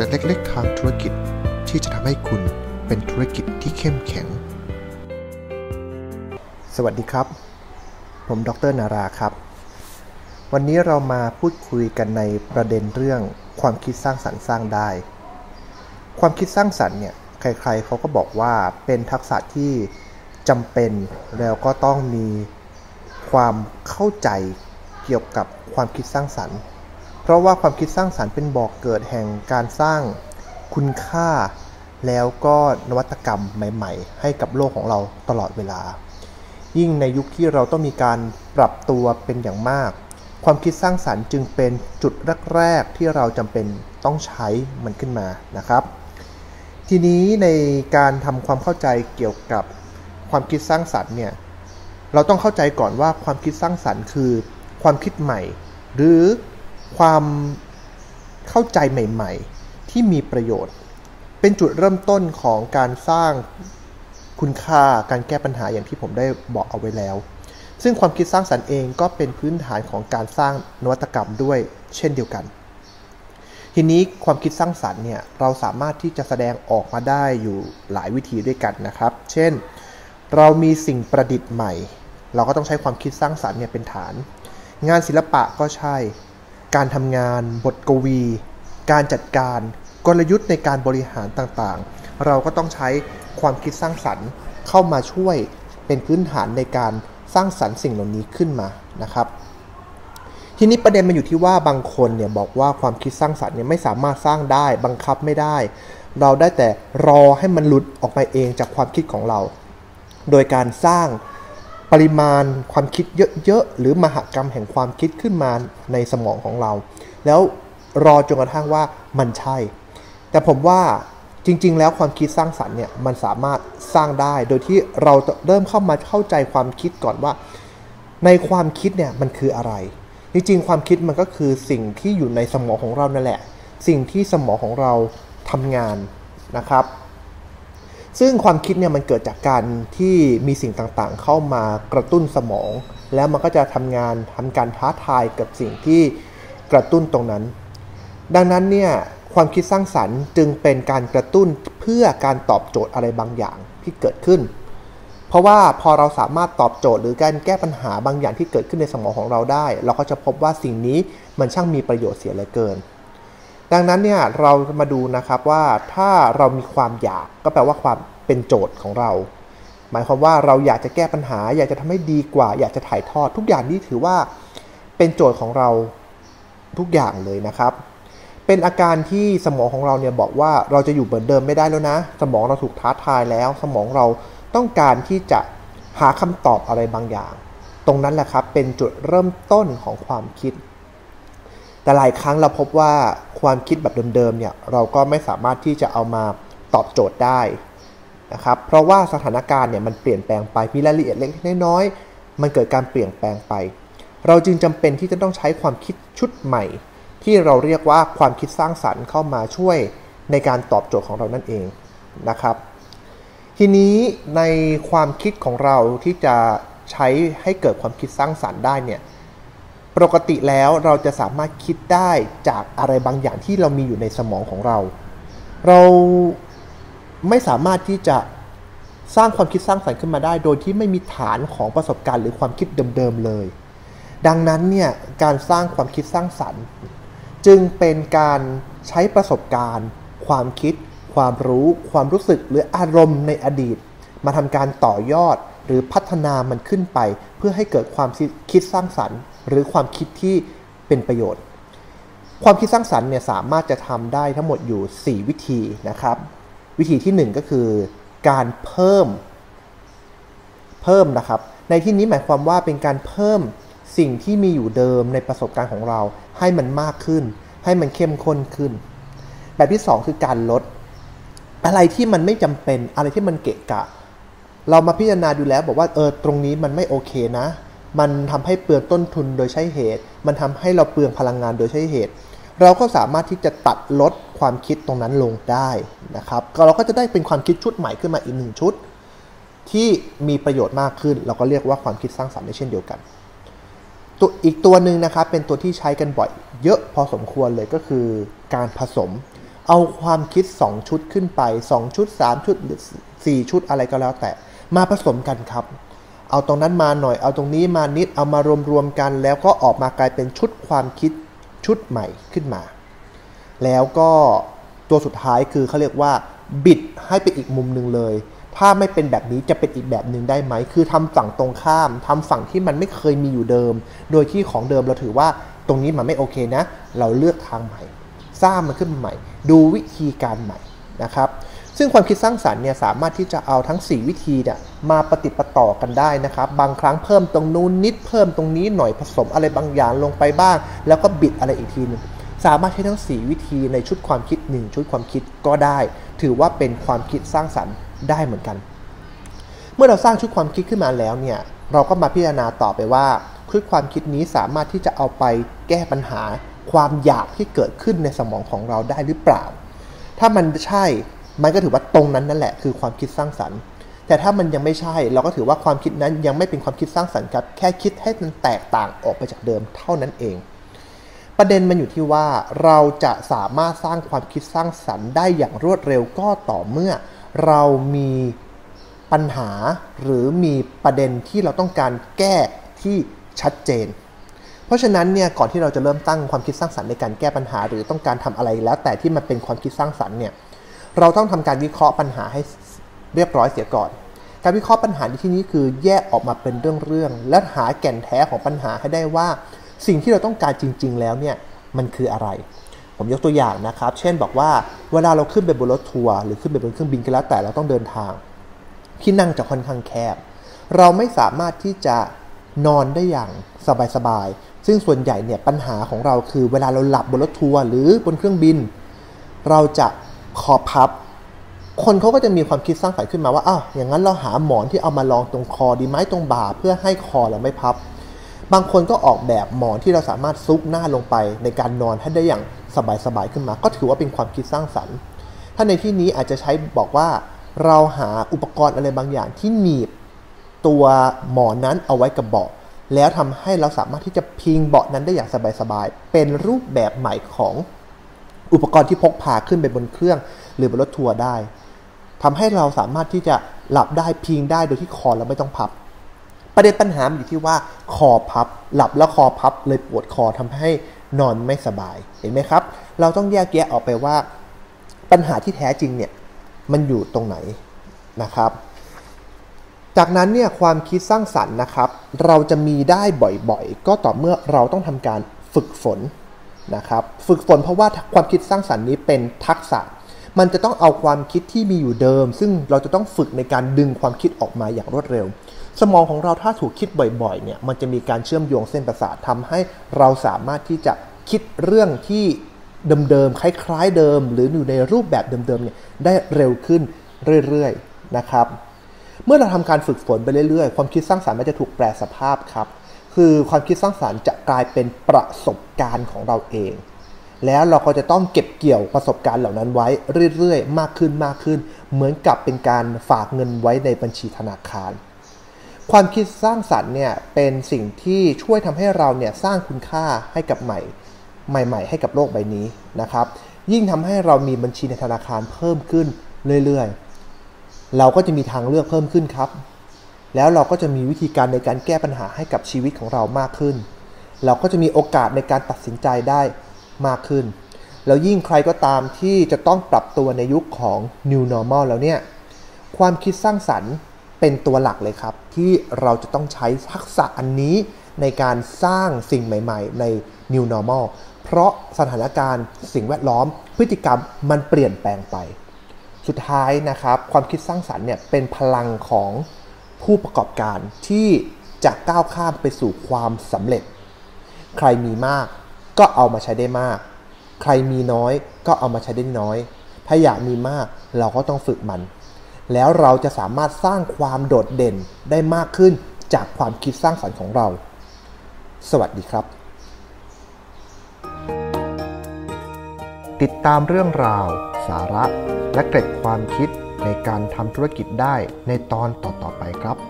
แต่เล็กๆ ทางธุรกิจที่จะทำให้คุณเป็นธุรกิจที่เข้มแข็ง สวัสดีครับ ผมดรนาราครับ วันนี้เรามาพูดคุยกันในประเด็นเรื่องความคิดสร้างสรรค์สร้างได้ ความคิดสร้างสรรค์เนี่ยใครๆเขาก็บอกว่าเป็นทักษะที่จำเป็นแล้วก็ต้องมีความเข้าใจเกี่ยวกับความคิดสร้างสรรค์ ราะว่าความคิดสร้างสรรค์เป็นบอกเกิดแห่งการสร้างคุณค่า แล้วก็นวัตกรรมใหม่ ๆ ให้กับโลกของเราตลอดเวลา ยิ่งในยุคที่เราต้องมีการปรับตัวเป็นอย่างมาก ความคิดสร้างสรรค์จึงเป็นจุดแรกๆที่เราจำเป็นต้องใช้มันขึ้นมานะครับ ทีนี้ในการทำความเข้าใจเกี่ยวกับความคิดสร้างสรรค์เนี่ยเราต้องเข้าใจก่อนว่าความคิดสร้างสรรค์คือ ความคิดใหม่ หรือ ความเข้าใจใหม่ๆ ที่มีประโยชน์ เป็นจุดเริ่มต้นของการสร้างคุณค่าการแก้ปัญหาอย่างที่ผมได้บอกเอาไว้แล้ว ซึ่งความคิดสร้างสรรค์เองก็เป็นพื้นฐานของการสร้างนวัตกรรมด้วยเช่นเดียวกัน ทีนี้ความคิดสร้างสรรค์เนี่ยเราสามารถที่จะแสดงออกมาได้อยู่หลายวิธีด้วยกันนะครับ เช่น เรามีสิ่งประดิษฐ์ใหม่ เราก็ต้องใช้ความคิดสร้างสรรค์เนี่ยเป็นฐาน งานศิลปะก็ใช่ การทำงาน บทกวี การจัดการ กลยุทธ์ในการบริหารต่างๆ เราก็ต้องใช้ความคิดสร้างสรรค์เข้ามาช่วยเป็นพื้นฐานในการสร้างสรรค์สิ่งเหล่านี้ขึ้นมานะครับ ทีนี้ประเด็นมันอยู่ที่ว่าบางคนเนี่ยบอกว่าความคิดสร้างสรรค์เนี่ยไม่สามารถสร้างได้บังคับไม่ได้ เราได้แต่รอให้มันหลุดออกไปเองจากความคิดของเรา โดยการสร้าง ปริมาณความคิดเยอะๆ หรือมหกรรมแห่งความคิดขึ้นมาในสมองของเรา แล้วรอจนกระทั่งว่ามันใช่ แต่ผมว่าจริง ๆ แล้วความคิดสร้างสรรค์เนี่ยมันสามารถสร้างได้ โดยที่เราเริ่มเข้ามาเข้าใจความคิดก่อนว่า ในความคิดเนี่ยมันคืออะไร จริงๆ ความคิดมันก็คือสิ่งที่อยู่ในสมองของเรานั่นแหละ สิ่งที่สมองของเราทำงานนะครับ ซึ่งความคิดเนี่ยมันเกิดจากการที่มีสิ่งต่างๆ เข้ามากระตุ้นสมอง แล้วมันก็จะทำงานทำการท้าทายกับสิ่งที่กระตุ้นตรงนั้น ดังนั้นเนี่ยความคิดสร้างสรรค์จึงเป็นการกระตุ้นเพื่อการตอบโจทย์อะไรบางอย่างที่เกิดขึ้น เพราะว่าพอเราสามารถตอบโจทย์หรือการแก้ปัญหาบางอย่างที่เกิดขึ้นในสมองของเราได้ เราก็จะพบว่าสิ่งนี้มันช่างมีประโยชน์เสียเหลือเกิน ดังนั้นเนี่ยเรามาดูนะครับว่าถ้าเรามีความอยากก็แปลว่าความเป็นโจทย์ของเรา หมายความว่าเราอยากจะแก้ปัญหา อยากจะทำให้ดีกว่า อยากจะถ่ายทอดทุกอย่างนี้ถือว่าเป็นโจทย์ของเราทุกอย่างเลยนะครับ เป็นอาการที่สมองของเราเนี่ยบอกว่าเราจะอยู่เหมือนเดิมไม่ได้แล้วนะ สมองเราถูกท้าทายแล้ว สมองเราต้องการที่จะหาคำตอบอะไรบางอย่าง ตรงนั้นแหละครับเป็นจุดเริ่มต้นของความคิด แต่หลายครั้งเราพบว่าความคิดแบบเดิมๆเนี่ยเราก็ไม่สามารถที่จะเอามาตอบโจทย์ได้นะครับเพราะว่าสถานการณ์เนี่ยมันเปลี่ยนแปลงไปมีรายละเอียดเล็กน้อยๆมันเกิดการเปลี่ยนแปลงไป เราจึงจำเป็นที่จะต้องใช้ความคิดชุดใหม่ ที่เราเรียกว่าความคิดสร้างสรรค์เข้ามาช่วยในการตอบโจทย์ของเรานั่นเองนะครับ ทีนี้ในความคิดของเราที่จะใช้ให้เกิดความคิดสร้างสรรค์ได้เนี่ย ปกติแล้วเราจะสามารถคิดได้จากอะไรบางอย่างที่เรามีอยู่ในสมองของเรา เราไม่สามารถที่จะสร้างความคิดสร้างสรรค์ขึ้นมาได้ โดยที่ไม่มีฐานของประสบการณ์หรือความคิดเดิมๆเลย ดังนั้นเนี่ยการสร้างความคิดสร้างสรรค์ จึงเป็นการใช้ประสบการณ์ ความคิด ความรู้ ความรู้สึกหรืออารมณ์ในอดีต มาทำการต่อยอดหรือพัฒนามันขึ้นไป เพื่อให้เกิดความคิดสร้างสรรค์ หรือความคิดที่เป็นประโยชน์ ความคิดสร้างสรรค์เนี่ยสามารถจะทำได้ทั้งหมดอยู่ 4 วิธีนะครับ วิธีที่ 1 ก็คือการเพิ่มเพิ่มนะครับ ในที่นี้หมายความว่าเป็นการเพิ่มสิ่งที่มีอยู่เดิมในประสบการณ์ของเรา ให้มันมากขึ้น ให้มันเข้มข้นขึ้น แบบที่ 2 คือการลด อะไรที่มันไม่จำเป็นอะไรที่มันเกะกะ เรามาพิจารณาดูแล้วบอกว่าเออตรงนี้มันไม่โอเคนะ มันทำให้เปลืองต้นทุนโดยใช้เหตุ มันทำให้เราเปลืองพลังงานโดยใช้เหตุ เราก็สามารถที่จะตัดลดความคิดตรงนั้นลงได้นะครับก็เราก็จะได้เป็นความคิดชุดใหม่ขึ้นมาอีกหนึ่งชุด ที่มีประโยชน์มากขึ้น เราก็เรียกว่าความคิดสร้างสรรค์ได้เช่นเดียวกันตัวอีกตัวหนึ่งนะครับเป็นตัวที่ใช้กันบ่อยเยอะพอสมควรเลยก็คือการผสม เอาความคิด 2 ชุดขึ้นไป 2 ชุด 3 ชุดหรือ4ชุดอะไรก็แล้วแต่ มาผสมกันครับ เอาตรงนั้นมาหน่อยเอาตรงนี้มานิดเอามารวมๆกัน แล้วก็ออกมากลายเป็นชุดความคิดชุดใหม่ขึ้นมา แล้วก็ตัวสุดท้ายคือเขาเรียกว่า บิดให้เป็นอีกมุมหนึ่งเลย ถ้าไม่เป็นแบบนี้จะเป็นอีกแบบหนึ่งได้ไหม คือทำฝั่งตรงข้ามทำฝั่งที่มันไม่เคยมีอยู่เดิม โดยที่ของเดิมเราถือว่าตรงนี้มันไม่โอเคนะ เราเลือกทางใหม่ สร้างมันขึ้นมาใหม่ ดูวิธีการใหม่นะครับ ซึ่งความคิดสร้างสรรค์เนี่ยสามารถที่จะเอาทั้ง 4 วิธีเนี่ยมาปฏิปต่อกันได้นะครับ บางครั้งเพิ่มตรงนู้นนิดเพิ่มตรงนี้หน่อยผสมอะไรบางอย่างลงไปบ้าง แล้วก็บิดอะไรอีกทีนึงสามารถใช้ทั้ง 4 วิธีในชุดความคิด 1 ชุดความคิดก็ได้ ถือว่าเป็นความคิดสร้างสรรค์ได้เหมือนกัน เมื่อเราสร้างชุดความคิดขึ้นมาแล้วเนี่ยเราก็มาพิจารณาต่อไปว่าชุดความคิดนี้สามารถที่จะเอาไปแก้ปัญหาความอยากที่เกิดขึ้นในสมองของเราได้หรือเปล่า ถ้ามันใช่ มันก็ถือว่าตรงนั้นนั่นแหละคือความคิดสร้างสรรค์ แต่ถ้ามันยังไม่ใช่เราก็ถือว่าความคิดนั้นยังไม่เป็นความคิดสร้างสรรค์ครับแค่คิดให้มันแตกต่างออกไปจากเดิมเท่านั้นเอง ประเด็นมันอยู่ที่ว่าเราจะสามารถสร้างความคิดสร้างสรรค์ได้อย่างรวดเร็วก็ต่อเมื่อ เรามีปัญหาหรือมีประเด็นที่เราต้องการแก้ที่ชัดเจน เพราะฉะนั้นเนี่ยก่อนที่เราจะเริ่มตั้งความคิดสร้างสรรค์ในการแก้ปัญหา หรือต้องการทำอะไรแล้วแต่ที่มันเป็นความคิดสร้างสรรค์เนี่ย เราต้องทำการวิเคราะห์ปัญหาให้เรียบร้อยเสียก่อน การวิเคราะห์ปัญหาในที่นี้คือแยกออกมาเป็นเรื่องๆและหาแก่นแท้ของปัญหาให้ได้ว่า สิ่งที่เราต้องการจริง ๆ แล้วเนี่ยมันคืออะไร ผมยกตัวอย่างนะครับ เช่นบอกว่าเวลาเราขึ้นไปบนรถทัวร์หรือขึ้นไปบนเครื่องบินก็แล้วแต่เราต้องเดินทาง ที่นั่งจะค่อนข้างแคบ เราไม่สามารถที่จะนอนได้อย่างสบายๆ ซึ่งส่วนใหญ่เนี่ยปัญหาของเราคือเวลาเราหลับบนรถทัวร์หรือบนเครื่องบิน เราจะ คอพับ คนเขาก็จะมีความคิดสร้างสรรค์ขึ้นมาว่าอ้าวอย่างนั้นเราหาหมอนที่เอามาลองตรงคอดีไหมตรงบ่าเพื่อให้คอเราไม่พับ บางคนก็ออกแบบหมอนที่เราสามารถซุกหน้าลงไปในการนอนให้ได้อย่างสบายๆขึ้นมา ก็ถือว่าเป็นความคิดสร้างสรรค์ ถ้าในที่นี้อาจจะใช้บอกว่าเราหาอุปกรณ์อะไรบางอย่างที่หนีบตัวหมอนนั้นเอาไว้กับเบาะแล้วทำให้เราสามารถที่จะพิงเบาะนั้นได้อย่างสบายๆ เป็นรูปแบบใหม่ของ อุปกรณ์ที่พกพาขึ้นไปบนเครื่อง หรือบนรถทัวร์ได้ทำให้เราสามารถที่จะหลับได้พิงได้โดยที่คอเราไม่ต้องพับ ประเด็นปัญหาอยู่ที่ว่าคอพับ หลับแล้วคอพับเลยปวดคอทำให้นอนไม่สบายเห็นไหมครับ เราต้องแยกแยะออกไปว่า ปัญหาที่แท้จริงเนี่ยมันอยู่ตรงไหนนะครับ จากนั้นเนี่ยความคิดสร้างสรรค์นะครับ เราจะมีได้บ่อยๆ ก็ต่อเมื่อเราต้องทำการฝึกฝน นะครับฝึกฝนเพราะว่าความคิดสร้างสรรค์นี้เป็นทักษะ มันจะต้องเอาความคิดที่มีอยู่เดิม ซึ่งเราจะต้องฝึกในการดึงความคิดออกมาอย่างรวดเร็ว สมองของเราถ้าถูกคิดบ่อยๆเนี่ยมันจะมีการเชื่อมโยงเส้นประสาททำให้เราสามารถที่จะคิดเรื่องที่เดิมๆคล้ายๆเดิม หรืออยู่ในรูปแบบเดิมๆเนี่ยได้เร็วขึ้นเรื่อยๆนะครับ เมื่อเราทำการฝึกฝนไปเรื่อยๆ ความคิดสร้างสรรค์มันจะถูกแปลสภาพครับ คือความคิดสร้างสรรค์จะกลายเป็นประสบการณ์ของเราเอง แล้วเราก็จะต้องเก็บเกี่ยวประสบการณ์เหล่านั้นไว้เรื่อยๆ มากขึ้นมากขึ้น เหมือนกับเป็นการฝากเงินไว้ในบัญชีธนาคาร ความคิดสร้างสรรค์เนี่ยเป็นสิ่งที่ช่วยทำให้เราเนี่ยสร้างคุณค่าให้กับใหม่ ใหม่ ๆ ให้กับโลกใบนี้นะครับ ยิ่งทำให้เรามีบัญชีในธนาคารเพิ่มขึ้นเรื่อยๆ เราก็จะมีทางเลือกเพิ่มขึ้นครับ แล้วเราก็จะมีวิธีการในการแก้ปัญหาให้กับชีวิตของเรามากขึ้น เราก็จะมีโอกาสในการตัดสินใจได้มากขึ้น แล้วยิ่งใครก็ตามที่จะต้องปรับตัวในยุคของ New Normal แล้วเนี่ย ความคิดสร้างสรรค์เป็นตัวหลักเลยครับ ที่เราจะต้องใช้ทักษะอันนี้ในการสร้างสิ่งใหม่ ๆ ใน New Normal เพราะสถานการณ์สิ่งแวดล้อม พฤติกรรมมันเปลี่ยนแปลงไป สุดท้ายนะครับ ความคิดสร้างสรรค์เนี่ยเป็นพลังของ ผู้ประกอบการที่จะก้าวข้ามไปสู่ความสำเร็จ ใครมีมากก็เอามาใช้ได้มาก ใครมีน้อยก็เอามาใช้ได้น้อย ถ้าอยากมีมากเราก็ต้องฝึกมัน แล้วเราจะสามารถสร้างความโดดเด่นได้มากขึ้นจากความคิดสร้างสรรค์ของเรา สวัสดีครับ ติดตามเรื่องราว สาระ และเกร็ดความคิด ในการทำธุรกิจได้ในตอนต่อๆไปครับ